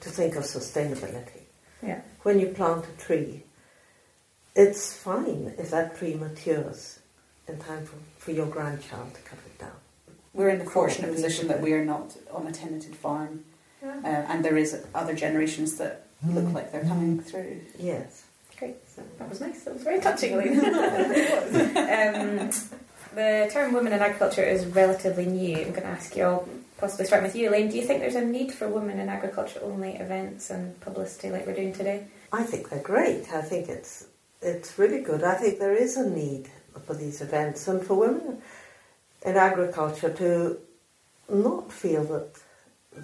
to think of sustainability. Yeah. When you plant a tree, it's fine if that tree matures in time for, for your grandchild to cut it down. We're in the fortunate position that we are not on a tenanted farm, Yeah. uh, and there is other generations that look like they're coming through. Yes. Great. So, That was nice. That was very touching, <laughs> Lee. um, the term women in agriculture is relatively new. I'm going to ask you all, possibly starting with you, Elaine. Do you think there's a need for women in agriculture only events and publicity like we're doing today? I think they're great. I think it's it's really good. I think there is a need for these events and for women in agriculture to not feel that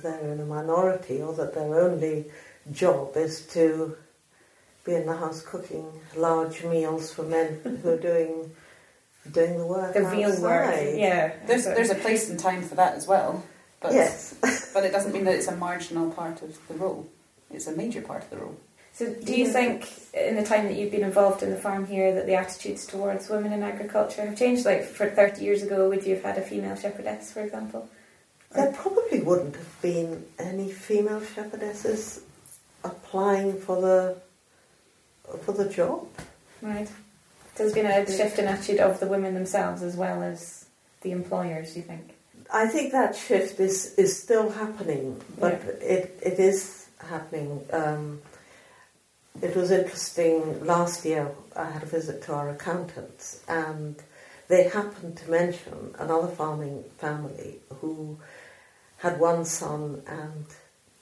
they're in a minority or that their only job is to be in the house cooking large meals for men who are doing doing the work The real work. Yeah. There's So- there's a place and time for that as well, but Yes. <laughs> but it doesn't mean that it's a marginal part of the role. It's a major part of the role. So, do you think, in the time that you've been involved in the farm here, that the attitudes towards women in agriculture have changed? Like, for 30 years ago, would you have had a female shepherdess, for example? There probably wouldn't have been any female shepherdesses applying for the for the job. Right. So there's been a shift in attitude of the women themselves as well as the employers, you think? I think that shift is, is still happening, but it, it is happening. Um, it was interesting last year. I had a visit to our accountants, and they happened to mention another farming family who had one son and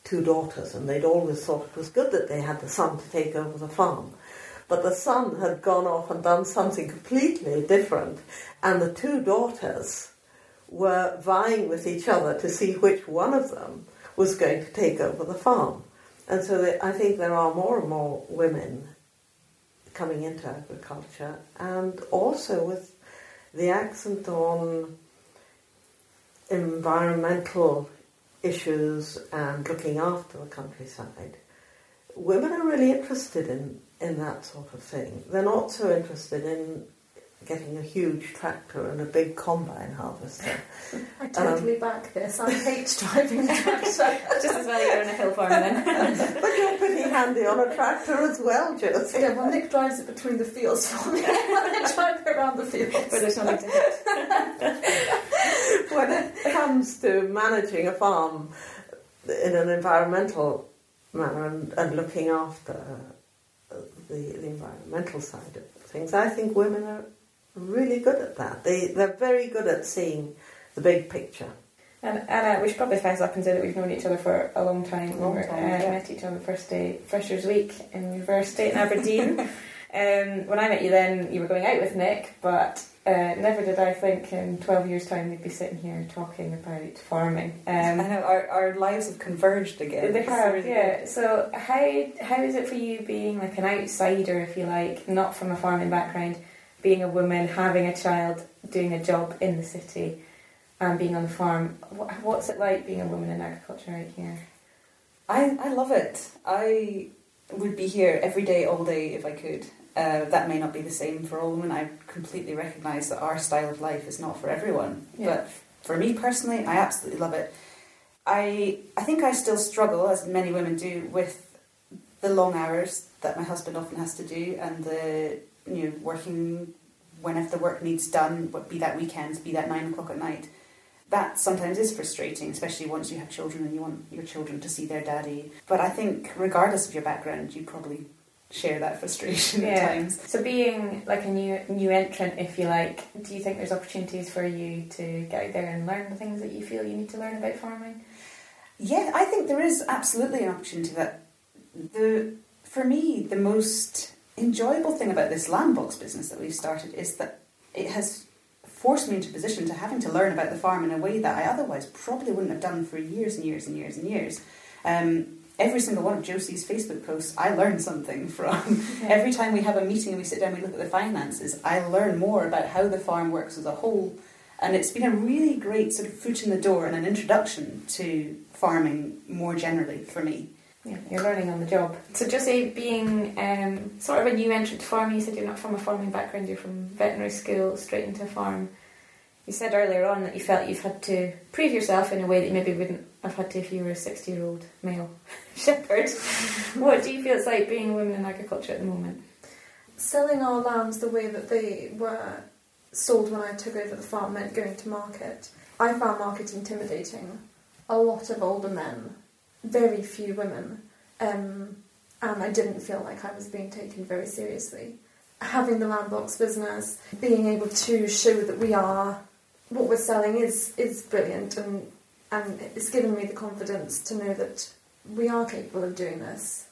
two daughters, and they'd always thought it was good that they had the son to take over the farm. But the son had gone off and done something completely different, and the two daughters were vying with each other to see which one of them was going to take over the farm. And so they, I think there are more and more women coming into agriculture, and also with the accent on environmental issues and looking after the countryside. Women are really interested in, in that sort of thing. They're not so interested in getting a huge tractor and a big combine harvester. <laughs> I totally um, back this. I hate driving a tractor. <laughs> Just as well you're on a hill farm then. <laughs> But you're pretty handy on a tractor as well, Josie. yeah, well, Nick drives it between the fields for me. I drive it around the fields. Where there's nothing to hit. when it comes to managing a farm in an environmental manner and, and looking after the, the environmental side of things, I think women are really good at that. They, they're very good at seeing the big picture. And Anna, we should probably fess up and say that we've known each other for a long time. Long we time, uh, yeah. met each other the first day, Freshers Week in University in Aberdeen. <laughs> um, when I met you then, you were going out with Nick, but uh, never did I think in 12 years' time we'd be sitting here talking about farming. I Um, know our, our lives have converged again. They have, really yeah. So how how is it for you being like an outsider, if you like, not from a farming background, being a woman, having a child, doing a job in the city, and being on the farm. What's it like being a woman in agriculture right here? I, I love it. I would be here every day, all day, if I could. Uh, that may not be the same for all women. I completely recognise that our style of life is not for everyone. Yeah. But for me personally, I absolutely love it. I I think I still struggle, as many women do, with the long hours that my husband often has to do, and the you know working whenever the work needs done, be that weekends, be that nine o'clock at night. That sometimes is frustrating, especially once you have children and you want your children to see their daddy. But I think, regardless of your background, you probably share that frustration at times. So being like a new new entrant, if you like, do you think there's opportunities for you to get out there and learn the things that you feel you need to learn about farming? Yeah, I think there is absolutely an opportunity that the for me the most enjoyable thing about this lamb box business that we've started is that it has forced me into a position to having to learn about the farm in a way that I otherwise probably wouldn't have done for years and years and years and years. Um, every single one of Josie's Facebook posts, I learn something <laughs> from. Every time we have a meeting and we sit down and we look at the finances, I learn more about how the farm works as a whole. And it's been a really great sort of foot in the door and an introduction to farming more generally for me. Yeah, you're learning on the job. So Josie, being um, sort of a new entrant to farming, you said you're not from a farming background, you're from veterinary school, straight into a farm. You said earlier on that you felt you've had to prove yourself in a way that you maybe wouldn't have had to if you were a 60 year old male <laughs> shepherd. what do you feel it's like being a woman in agriculture at the moment? Selling our lambs the way that they were sold when I took over the farm meant going to market. I found market intimidating. A lot of older men, very few women, um, and I didn't feel like I was being taken very seriously. Having the lamb box business, being able to show that we are what we're selling is is brilliant, and and it's given me the confidence to know that we are capable of doing this.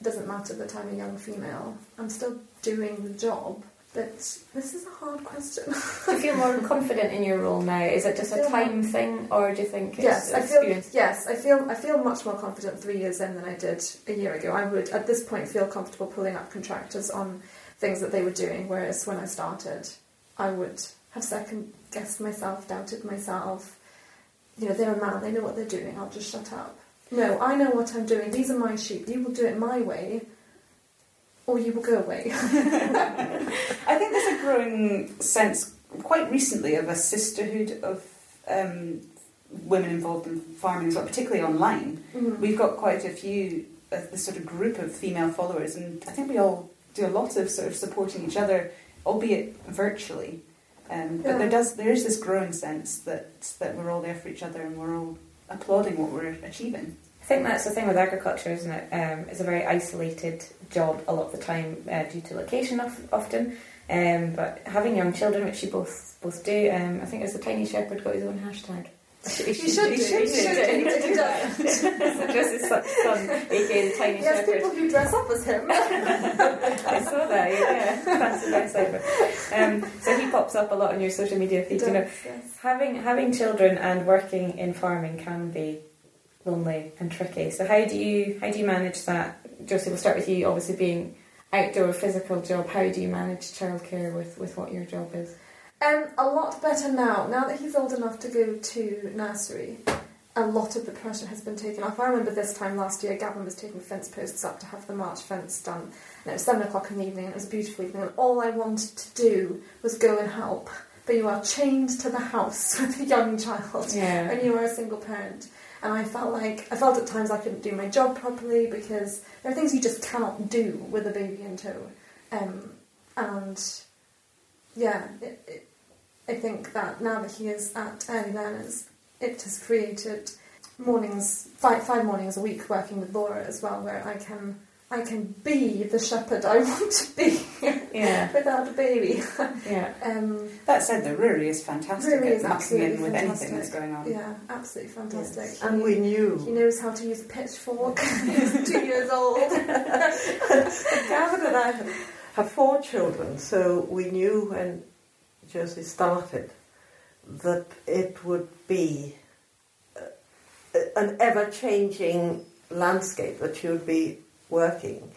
It doesn't matter that I'm a young female. I'm still doing the job. But this is a hard question. Do you feel more <laughs> confident in your role now? Is it just a time thing, or do you think it's yes, I feel experience? yes, I feel I feel much more confident three years in than I did a year ago. I would at this point feel comfortable pulling up contractors on things that they were doing, whereas when I started, I would have second guessed myself, doubted myself. You know, they're a man, they know what they're doing. I'll just shut up. No, I know what I'm doing. These are my sheep. You will do it my way, or you will go away. <laughs> I think there's a growing sense, quite recently, of a sisterhood of um, women involved in farming, as well, particularly online. Mhm. We've got quite a few, uh, this sort of group of female followers, and I think we all do a lot of sort of supporting each other, albeit virtually. Um, but Yeah. there does there is this growing sense that that we're all there for each other and we're all applauding what we're achieving. I think that's the thing with agriculture, isn't it? Um, it's a very isolated job a lot of the time uh, due to location of, often. Um, but having young children, which you both both do, um, I think as a tiny shepherd got his own hashtag. You should do. You should do. do. You should so just his son, aka the tiny Yes, shepherd. people who dress up as him. <laughs> I saw that, yeah. Fancy that cyber. Um, so he pops up a lot on your social media feed. You know, Yes. having having children and working in farming can be lonely and tricky. So how do you how do you manage that? Josie, we'll start with you. Obviously, being outdoor physical job, how do you manage childcare with with what your job is? Um, a lot better now. Now that he's old enough to go to nursery, a lot of the pressure has been taken off. I remember this time last year, Gavin was taking fence posts up to have the March fence done, and it was seven o'clock in the evening, and it was a beautiful evening, and all I wanted to do was go and help. But you are chained to the house <laughs> with a young child, Yeah. and you are a single parent. And I felt like I felt at times I couldn't do my job properly because there are things you just cannot do with a baby in tow. Um, and yeah, it, it, I think that now that he is at early learners, it has created mornings, five, five mornings a week working with Laura as well, where I can I can be the shepherd I <laughs> want to be Yeah, without a baby. yeah. <laughs> Um, That said, the Rory is fantastic Rory is mucking absolutely in with anything fantastic. that's going on. yeah, absolutely fantastic. Yes. And we knew. He knows how to use a pitchfork. <laughs> He's two years old. Gavin and I have- have four children, so we knew when Josie started that it would be uh, an ever changing landscape that she would be working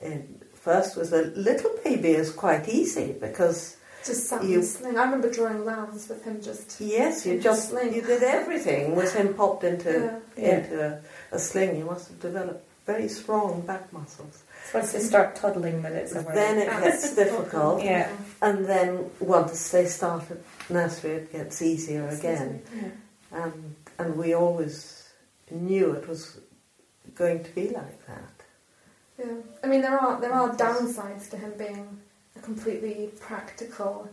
in. First, with a little baby is quite easy because Just sat You- in sling. I remember drawing rounds with him just. yes, you In just sling. you did everything with him popped into Yeah. Yeah. into a, a sling. You must have developed very strong back muscles. So once they start toddling, that it's a worry. Then it gets <laughs> difficult. Yeah. And then once they start at nursery, it gets easier again. Yeah. And, and we always knew it was going to be like that. Yeah, I mean there are there are downsides to him being a completely practical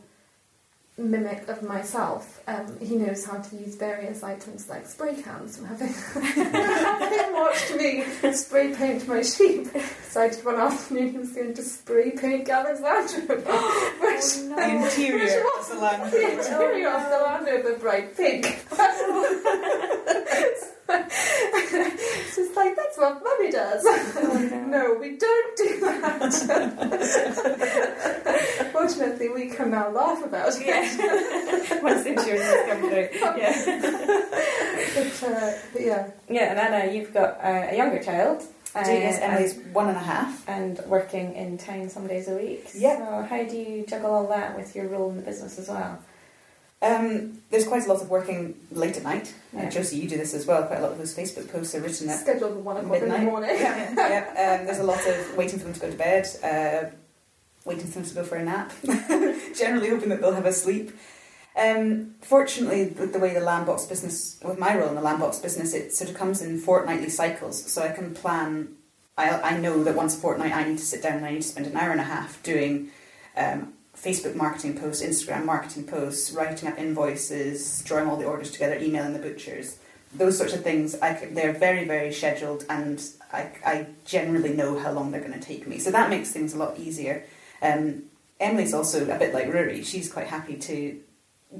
mimic of myself. Um, he knows how to use various items like spray cans. From having, <laughs> having watched me spray paint my sheep, decided one afternoon he was going to spray paint Gavin's Land Rover, <gasps> which The interior of the land. the interior of the Land Rover bright pink. <laughs> <laughs> it's like that's what mummy does. <laughs> no, we don't do that. <laughs> Fortunately, we can now laugh about it. Yeah. <laughs> Once the insurance has come through. Yeah. but, uh, but yeah. Yeah, and Anna, you've got uh, a younger child. I do, yes, uh, Emily's one and a half. and working in town some days a week. Yeah. So how do you juggle all that with your role in the business as well? Um, there's quite a lot of working late at night. Yeah. Uh, Josie, you do this as well. Quite a lot of those Facebook posts are written at Scheduled at one o'clock in the Midnight. morning. yeah, <laughs> yeah. Um, there's a lot of waiting for them to go to bed, uh, waiting for them to go for a nap, <laughs> generally hoping that they'll have a sleep. Um, fortunately, with the way the lamb box business, with my role in the lamb box business, it sort of comes in fortnightly cycles, so I can plan. I, I know that once a fortnight I need to sit down and I need to spend an hour and a half doing um, Facebook marketing posts, Instagram marketing posts, writing up invoices, drawing all the orders together, emailing the butchers those sorts of things, I they're very, very scheduled, and I, I generally know how long they're going to take me. So that makes things a lot easier. Um, Emily's also a bit like Rory. She's quite happy to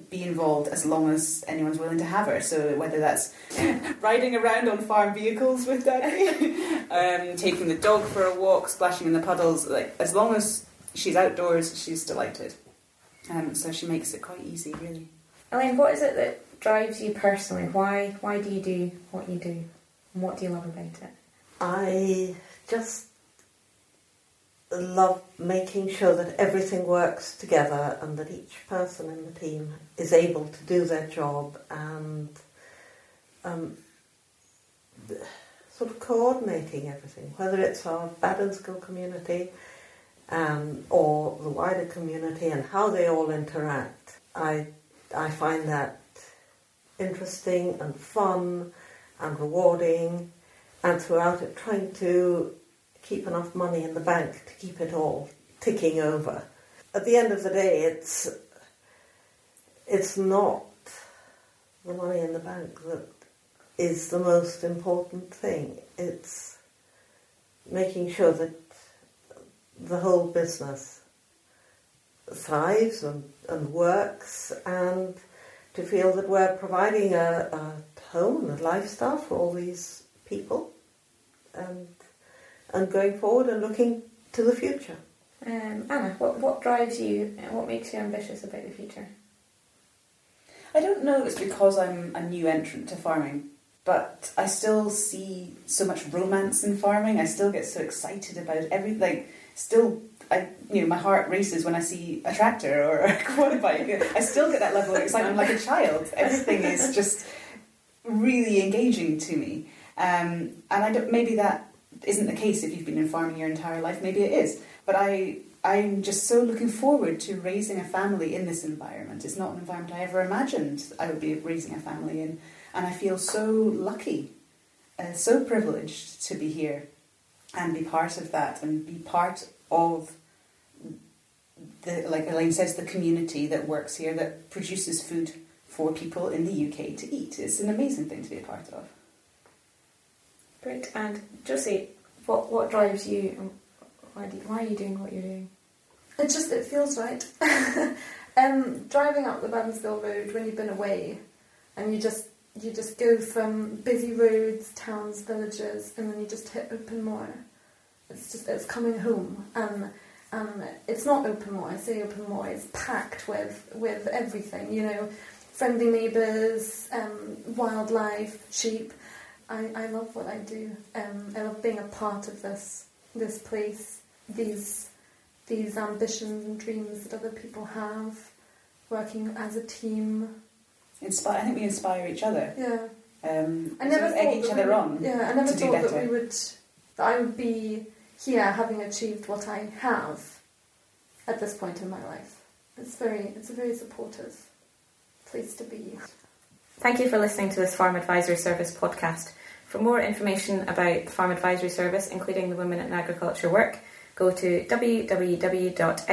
be involved as long as anyone's willing to have her. So whether that's <laughs> riding around on farm vehicles with Daddy, <laughs> um, taking the dog for a walk, splashing in the puddles, like as long as she's outdoors, she's delighted. Um, so she makes it quite easy, really. Elaine, what is it that drives you personally? Why why do you do what you do? And what do you love about it? I just love making sure that everything works together and that each person in the team is able to do their job and um, sort of coordinating everything, whether it's our Baddinsgill community um, or the wider community and how they all interact. I, I find that interesting and fun and rewarding and throughout it trying to keep enough money in the bank to keep it all ticking over. At the end of the day, it's it's not the money in the bank that is the most important thing. It's making sure that the whole business thrives and, and works and to feel that we're providing a, a home and a lifestyle for all these people and and going forward and looking to the future. Um, Anna, what what drives you? and What makes you ambitious about the future? I don't know if it's because I'm a new entrant to farming, but I still see so much romance in farming. I still get so excited about everything. Like, still, I you know, my heart races when I see a tractor or a <laughs> quad bike. I still get that level of excitement like a child. Everything is just really engaging to me. Um, and I don't, maybe that isn't the case if you've been in farming your entire life. Maybe it is. But I, I'm just so looking forward to raising a family in this environment. It's not an environment I ever imagined I would be raising a family in, and I feel so lucky, uh, so privileged to be here, and be part of that, and be part of the like Elaine says, the community that works here that produces food for people in the UK to eat. It's an amazing thing to be a part of. Great. And Josie, what what drives you? and Why do why are you doing what you're doing? It just it feels right. <laughs> um, driving up the Baddinsgill Road when you've been away, and you just you just go from busy roads, towns, villages, and then you just hit open moor. It's just it's coming home, and and it's not open moor. I say open moor. It's packed with with everything. You know, friendly neighbours, um, wildlife, sheep. I, I love what I do. Um, I love being a part of this this place. These these ambitions and dreams that other people have, working as a team. Inspire. I think we inspire each other. Yeah, Um, I never sort of thought egg each that other we, on. Yeah, I never to thought that we would that I would be here having achieved what I have at this point in my life. It's very it's a very supportive place to be. Thank you for listening to this Farm Advisory Service podcast. For more information about the Farm Advisory Service, including the Women in Agriculture work, go to www.fas.scot.